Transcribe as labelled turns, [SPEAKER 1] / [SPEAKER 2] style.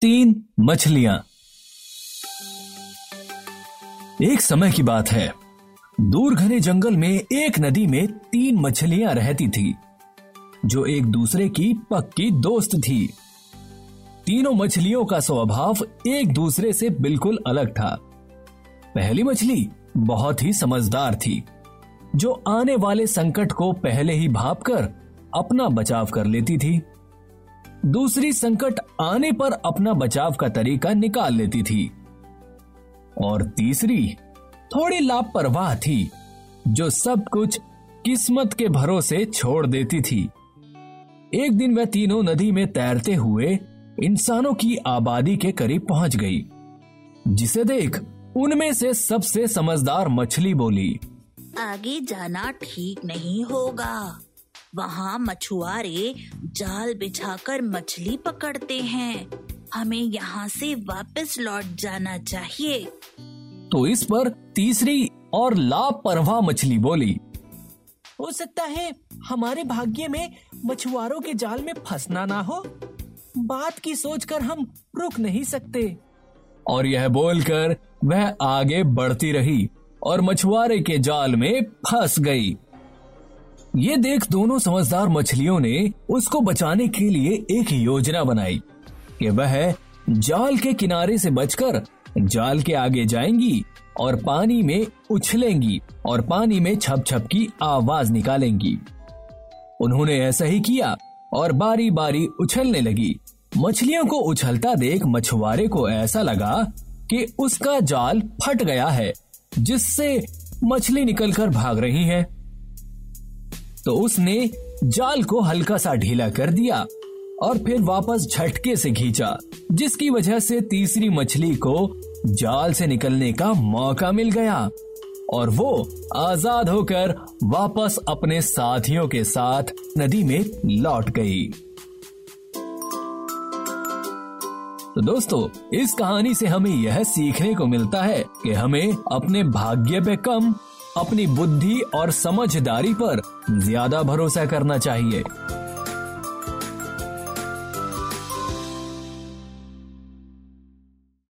[SPEAKER 1] तीन मछलियाँ। एक समय की बात है। दूर घने जंगल में एक नदी में तीन मछलियाँ रहती थी, जो एक दूसरे की पक्की दोस्त थी। तीनों मछलियों का स्वभाव एक दूसरे से बिल्कुल अलग था। पहली मछली बहुत ही समझदार थी, जो आने वाले संकट को पहले ही भापकर अपना बचाव कर लेती थी। दूसरी संकट आने पर अपना बचाव का तरीका निकाल लेती थी। और तीसरी थोड़ी लापरवाह थी, जो सब कुछ किस्मत के भरोसे छोड़ देती थी। एक दिन वह तीनों नदी में तैरते हुए इंसानों की आबादी के करीब पहुँच गई, जिसे देख उनमें से सबसे समझदार मछली बोली,
[SPEAKER 2] आगे जाना ठीक नहीं होगा। वहाँ मछुआरे जाल बिछाकर मछली पकड़ते हैं। हमें यहाँ से वापस लौट जाना चाहिए।
[SPEAKER 1] तो इस पर तीसरी और लापरवाह मछली बोली।
[SPEAKER 3] हो सकता है हमारे भाग्य में मछुआरों के जाल में फंसना ना हो। बात की सोचकर हम रुक नहीं सकते।
[SPEAKER 1] और यह बोलकर वह आगे बढ़ती रही और मछुआरे के जाल में फंस गई। ये देख दोनों समझदार मछलियों ने उसको बचाने के लिए एक योजना बनाई कि वह जाल के किनारे से बचकर जाल के आगे जाएँगी और पानी में उछलेंगी और पानी में छप छप की आवाज़ निकालेंगी। उन्होंने ऐसा ही किया और बारी बारी उछलने लगी। मछलियों को उछलता देख मछुआरे को ऐसा लगा कि उसका जाल फट गया है, जिससे मछली निकलकर भाग रही है। तो उसने जाल को हल्का सा ढीला कर दिया और फिर वापस झटके से खींचा, जिसकी वजह से तीसरी मछली को जाल से निकलने का मौका मिल गया और वो आज़ाद होकर वापस अपने साथियों के साथ नदी में लौट गई। तो दोस्तों, इस कहानी से हमें यह सीखने को मिलता है कि हमें अपने भाग्य पे कम अपनी बुद्धि और समझदारी पर ज़्यादा भरोसा करना चाहिए।